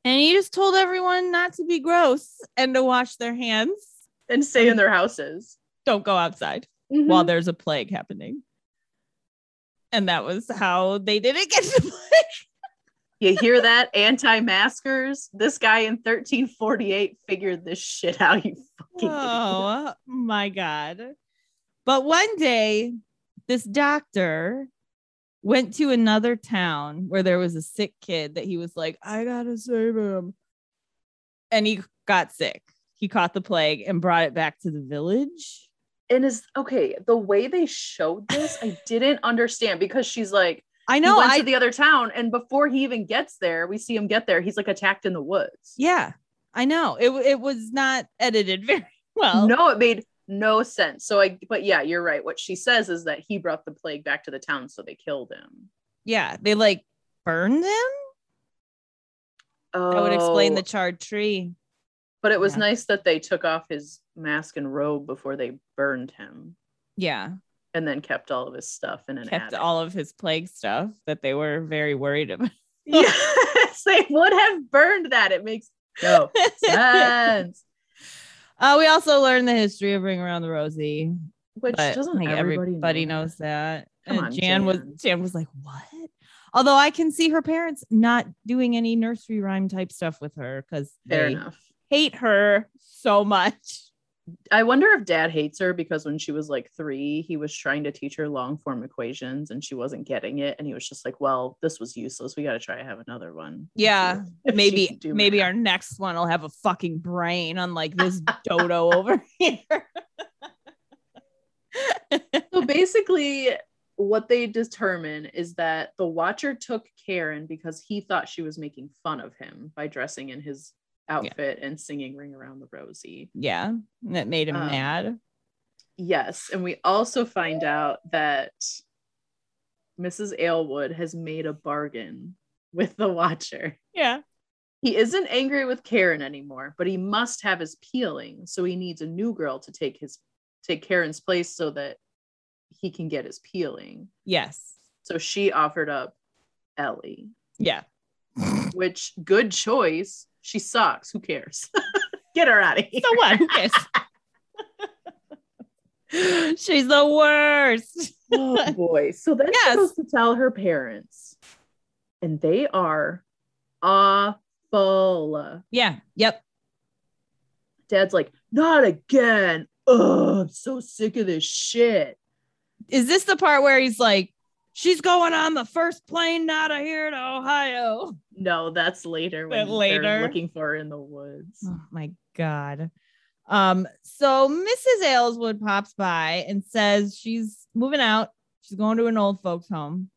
And he just told everyone not to be gross and to wash their hands. And stay in their houses. Don't go outside. Mhm. while there's a plague happening. And that was how they didn't get the plague. You hear that, anti-maskers? This guy in 1348 figured this shit out. You fucking idiot. Oh my God. But one day, this doctor went to another town where there was a sick kid that he was like, I gotta save him. And he got sick. He caught the plague and brought it back to the village. And is okay. The way they showed this, I didn't understand because she's like, I know. he went I, to the other town, and before he even gets there, we see him get there. He's like attacked in the woods. yeah. I know it it was not edited very well. no, it made no sense. So I, but yeah, you're right. What she says is that he brought the plague back to the town, so they killed him. Yeah, they like burned him. Oh, That would explain the oh. charred tree. But it was yeah. nice that they took off his mask and robe before they burned him, Yeah, and then kept all of his stuff in an kept attic. all of his plague stuff that they were very worried about. yes, they would have burned that. It makes no sense. Uh, we also learned the history of Ring Around the Rosie, Which doesn't everybody, everybody know? knows that. Come and on, Jan, was Jan. Jan was like, "What?" Although I can see her parents not doing any nursery rhyme type stuff with her because Fair they enough. Hate her so much. I wonder if dad hates her because when she was like three, he was trying to teach her long form equations and she wasn't getting it. And he was just like, well, this was useless. We got to try to have another one. Yeah, maybe maybe math. our next one will have a fucking brain unlike this dodo over here. So basically, what they determine is that the watcher took Karen because he thought she was making fun of him by dressing in his outfit and singing Ring Around the Rosie. yeah, and that made him Um, mad. Yes. And we also find out that Mrs. Aylwood has made a bargain with the watcher. Yeah. He isn't angry with Karen anymore, but he must have his peeling. So he needs a new girl to take his take Karen's place so that he can get his peeling. Yes. So she offered up Ellie, Yeah. which good choice. She sucks. Who cares? get her out of here. So what? Who cares? She's the worst. oh boy. So then Yes. she goes to tell her parents, and they are awful. Yeah. Yep. Dad's like, not again. Oh, I'm so sick of this shit. Is this the part where he's like, she's going on the first plane out of here to Ohio? No, that's later when later? looking for her in the woods. Oh my God. Um, so Mrs. Ayleswood pops by and says she's moving out. She's going to an old folks' home.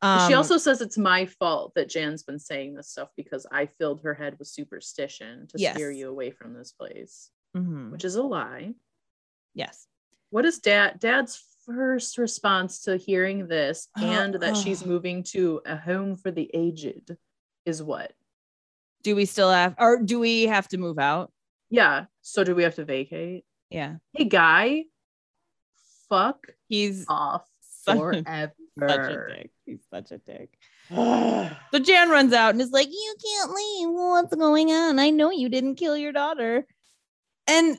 Um, she also says it's my fault that Jan's been saying this stuff because I filled her head with superstition to Yes. steer you away from this place, mhm, which is a lie. yes. What is dad dad's first response to hearing this and that she's moving to a home for the aged is what? Do we still have, or do we have to move out? Yeah. So do we have to vacate? Yeah. Hey guy, fuck He's off forever. such a dick. He's such a dick. So Jan runs out and is like, You can't leave. What's going on? I know you didn't kill your daughter. And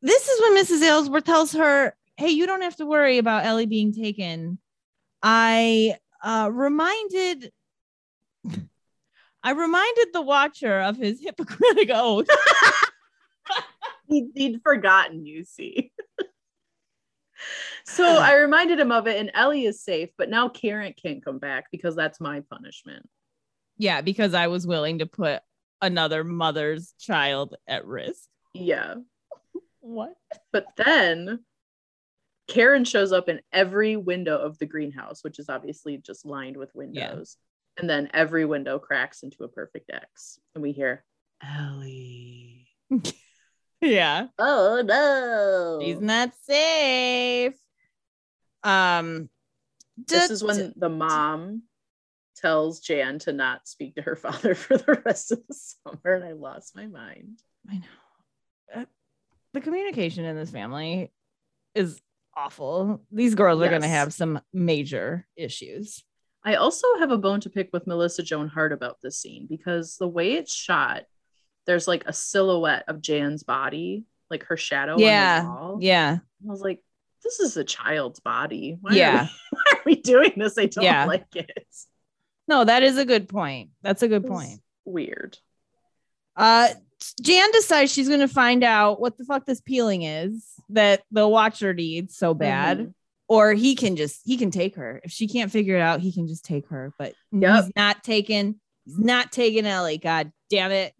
this is when Mrs. Aylesworth tells her, Hey, you don't have to worry about Ellie being taken. I uh, reminded. I reminded the watcher of his Hippocratic oath. he, he'd forgotten, you see. so I reminded him of it, and Ellie is safe, but now Karen can't come back because that's my punishment. yeah, because I was willing to put another mother's child at risk. Yeah. What? But then Karen shows up in every window of the greenhouse, which is obviously just lined with windows. And then every window cracks into a perfect X. And we hear, Ellie. Yeah. Oh no. She's not safe. Um, this d- is when the mom tells Jan to not speak to her father for the rest of the summer. And I lost my mind. I know Uh, the communication in this family is awful. These girls are going to have some major issues. I also have a bone to pick with Melissa Joan Hart about this scene because the way it's shot, there's like a silhouette of Jan's body, like her shadow yeah. on the wall. Yeah. I was like, this is a child's body. Why Yeah. Are we, why are we doing this? I don't Yeah. like it. No, that is a good point. That's a good It's point. Weird. Uh, Jan decides she's going to find out what the fuck this peeling is that the watcher needs so bad. Mhm. or he can just he can take her if she can't figure it out he can just take her but Yep. he's not taking he's not taking ellie god damn it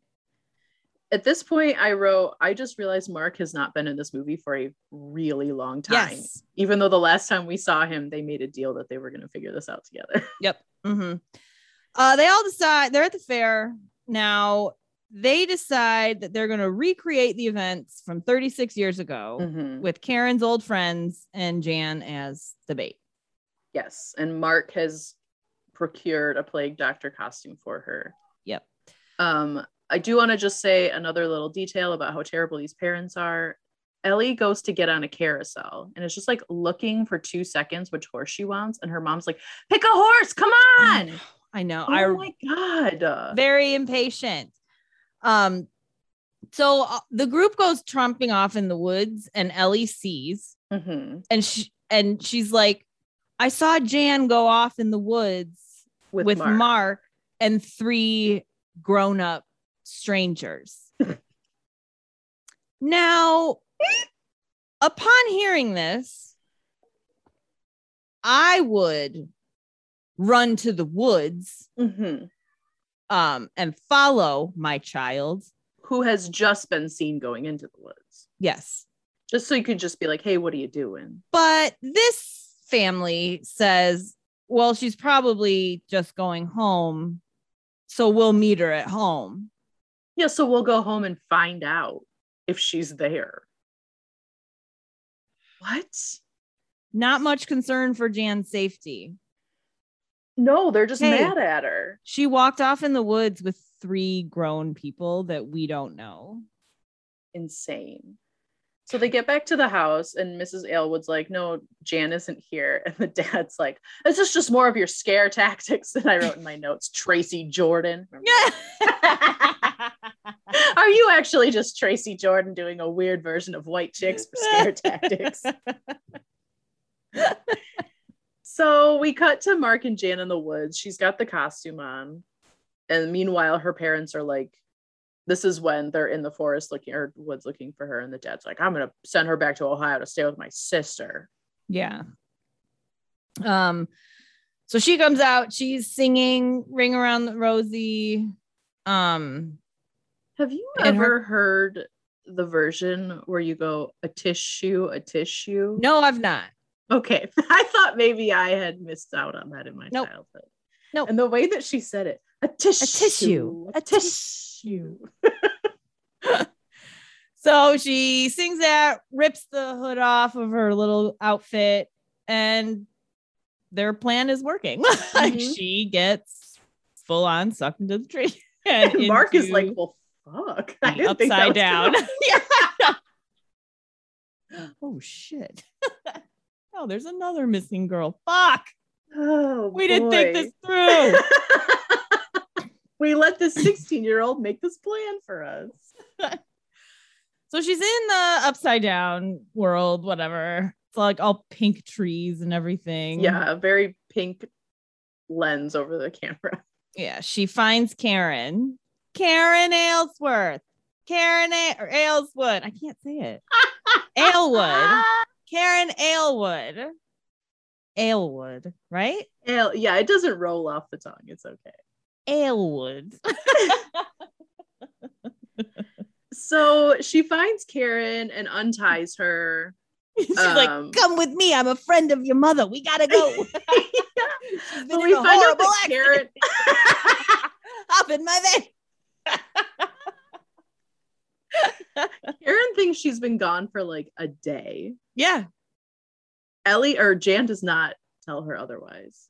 At this point, I wrote, I just realized Mark has not been in this movie for a really long time. yes Even though the last time we saw him, they made a deal that they were going to figure this out together. yep Mm-hmm. uh they all decide they're at the fair now they decide that they're going to recreate the events from 36 years ago Mhm. with Karen's old friends and Jan as the bait. Yes, and Mark has procured a plague doctor costume for her. Yep. Um, I do want to just say another little detail about how terrible these parents are. Ellie goes to get on a carousel and it's just like looking for two seconds which horse she wants, and her mom's like, "Pick a horse, come on!" I know. Oh I my god! very impatient. Um, so uh, the group goes tromping off in the woods, and Ellie sees, Mhm. and she and she's like, "I saw Jan go off in the woods With, with, Mark. Mark. and three grown-up strangers." now, upon hearing this, I would run to the woods Mhm. Um and follow my child Who has just been seen going into the woods? yes Just so you could just be like, "Hey, what are you doing?" but this family says well she's probably just going home so we'll meet her at home Yeah, so we'll go home and find out if she's there. What? not much concern for jan's safety No, they're just Hey. mad at her. she walked off in the woods with three grown people that we don't know Insane. So they get back to the house, and Mrs. Aylwood's like, No, Jan isn't here. And the dad's like, This is just more of your scare tactics. And I wrote in my notes, Tracy Jordan. yeah Are you actually just Tracy Jordan doing a weird version of white chicks for scare tactics? So we cut to Mark and Jan in the woods. She's got the costume on. And meanwhile, her parents are like, this is when they're in the forest looking or woods looking for her. And the dad's like, I'm gonna send her back to Ohio to stay with my sister. Yeah. Um, so she comes out, she's singing Ring Around the Rosie. Um, Have you And her- ever heard the version where you go a tissue, a tissue? no, I've not. Okay. I thought maybe I had missed out on that in my Nope. childhood. Nope. And the way that she said it, a tissue. A tissue, A tissue. So she sings that, rips the hood off of her little outfit, and their plan is working. like Mhm. she gets full on sucked into the tree. And Mark is like, well, fuck. I didn't upside down. yeah. oh shit. Oh, there's another missing girl. Fuck. Oh, We didn't think this through. we let this 16 year old make this plan for us. So she's in the upside down world, whatever. It's like all pink trees and everything. Yeah, a very pink lens over the camera. Yeah. She finds Karen. Karen Aylesworth. Karen A- or Ayleswood. I can't say it. Aylwood. Karen Aylwood. Aylwood, right? Ale- yeah, it doesn't roll off the tongue. It's okay. Aylwood. So she finds Karen and unties her. She's Um, like, come with me. I'm a friend of your mother. We gotta go. Been But we find out that accident. Karen Hop in my van. Karen thinks she's been gone for like a day. Yeah. Ellie or Jan does not tell her otherwise.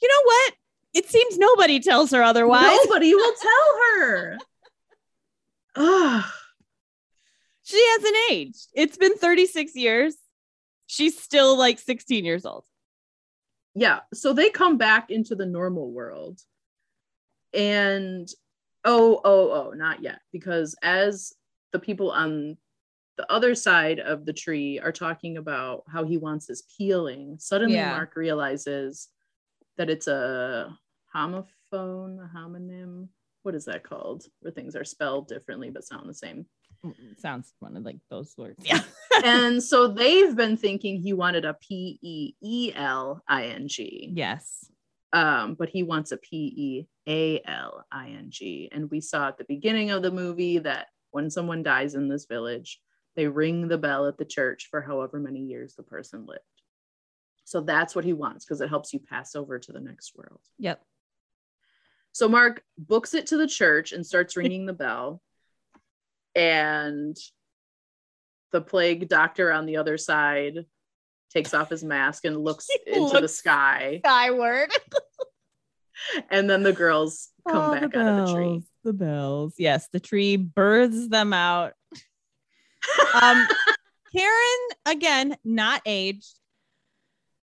You know what? It seems nobody tells her otherwise. Nobody will tell her. Ugh. She hasn't aged. It's been 36 years. She's still like 16 years old. yeah so they come back into the normal world and oh oh oh not yet because as the people on the other side of the tree are talking about how he wants his peeling suddenly Yeah. mark realizes that it's a homophone a homonym what is that called where things are spelled differently but sound the same Mm, Sounds one of like those words. Yeah. and so they've been thinking he wanted a p-e-e-l-i-n-g yes. um, but he wants a P E A L I N G. And we saw at the beginning of the movie that when someone dies in this village, they ring the bell at the church for however many years the person lived. So that's what he wants because it helps you pass over to the next world. Yep. So Mark books it to the church and starts ringing the bell. And the plague doctor on the other side takes off his mask and looks into the sky. Skyward. And then the girls come Oh, back the out of the tree. The bells. Yes, the tree births them out. Um, Karen, again, not aged,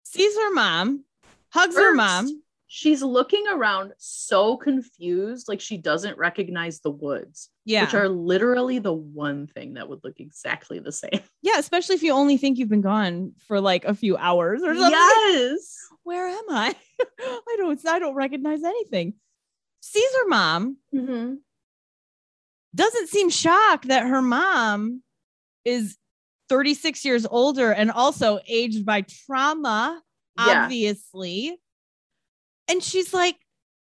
sees her mom, hugs her mom. She's looking around so confused, like she doesn't recognize the woods, Yeah. which are literally the one thing that would look exactly the same. yeah, especially if you only think you've been gone for like a few hours or something. Yes. Where am I? I don't I don't recognize anything. Sees her mom, Mhm. doesn't seem shocked that her mom is 36 years older and also aged by trauma, Yeah. obviously. And she's like,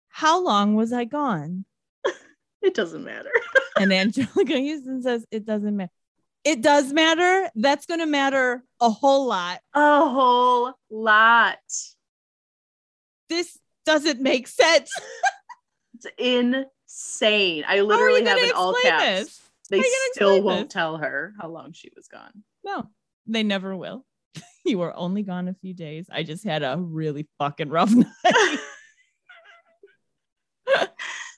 How long was I gone? It doesn't matter. And Anjelica Huston says, It doesn't matter. It does matter. That's going to matter a whole lot. A whole lot. This doesn't make sense. It's insane. I How are you literally have gonna all caps. this? They How are gonna still won't this? tell her how long she was gone. No, they never will. you were only gone a few days. I just had a really fucking rough night.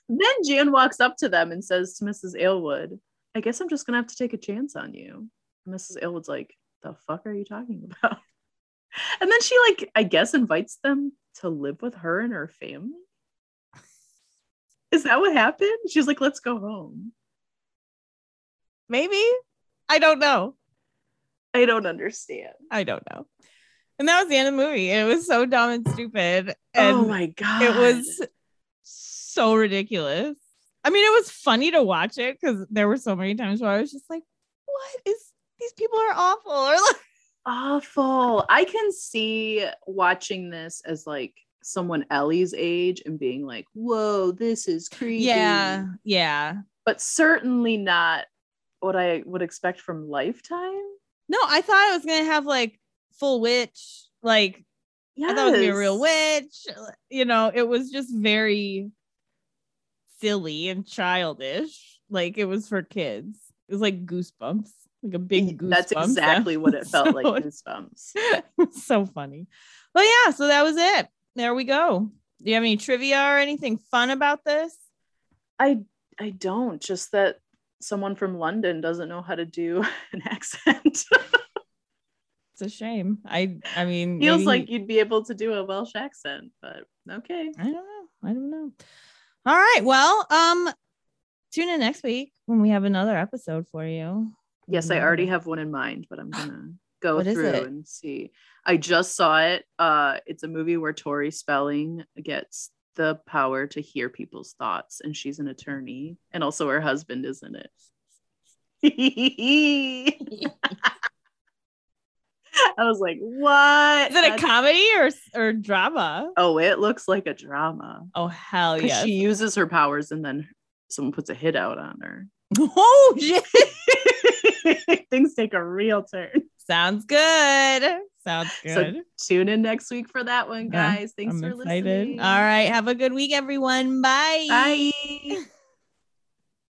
Then Jan walks up to them and says to Mrs. Aylwood, I guess I'm just gonna have to take a chance on you. And Mrs. Aylwood's like, the fuck are you talking about? And then she like, I guess invites them to live with her and her family. Is that what happened? She's like, let's go home. Maybe. I don't know. I don't understand. I don't know. And that was the end of the movie. It was so dumb and stupid. And oh my god. it was so ridiculous. I mean, it was funny to watch it because there were so many times where I was just like, what is these people are awful? Or like, awful. I can see watching this as like someone Ellie's age and being like, whoa, this is creepy. yeah, yeah. But certainly not what I would expect from Lifetime. No, I thought it was gonna have like full witch, like Yeah. I thought it was gonna be a real witch. Uh, you know, it was just very silly and childish. Like it was for kids. It was like goosebumps, like a big goosebumps. That's exactly what it felt So- like. Goosebumps. so funny. But yeah, so that was it. There we go. Do you have any trivia or anything fun about this? I I don't. Just that someone from London doesn't know how to do an accent. It's a shame. I I mean Feels maybe like you'd be able to do a Welsh accent, but okay. I don't know. I don't know. All right. Well, um, tune in next week when we have another episode for you. Yes, I already have one in mind, but I'm gonna go through and see. I just saw it. Uh, it's a movie where Tori Spelling gets the power to hear people's thoughts, and she's an attorney, and also her husband is in it. I was like, what is it a comedy or or drama? oh, it looks like a drama. Oh hell yes! She uses her powers, and then someone puts a hit out on her. oh shit! Things take a real turn. Sounds good. Sounds good. So tune in next week for that one, Yeah, guys. Thanks I'm for excited. listening. All right. Have a good week, everyone. Bye. Bye.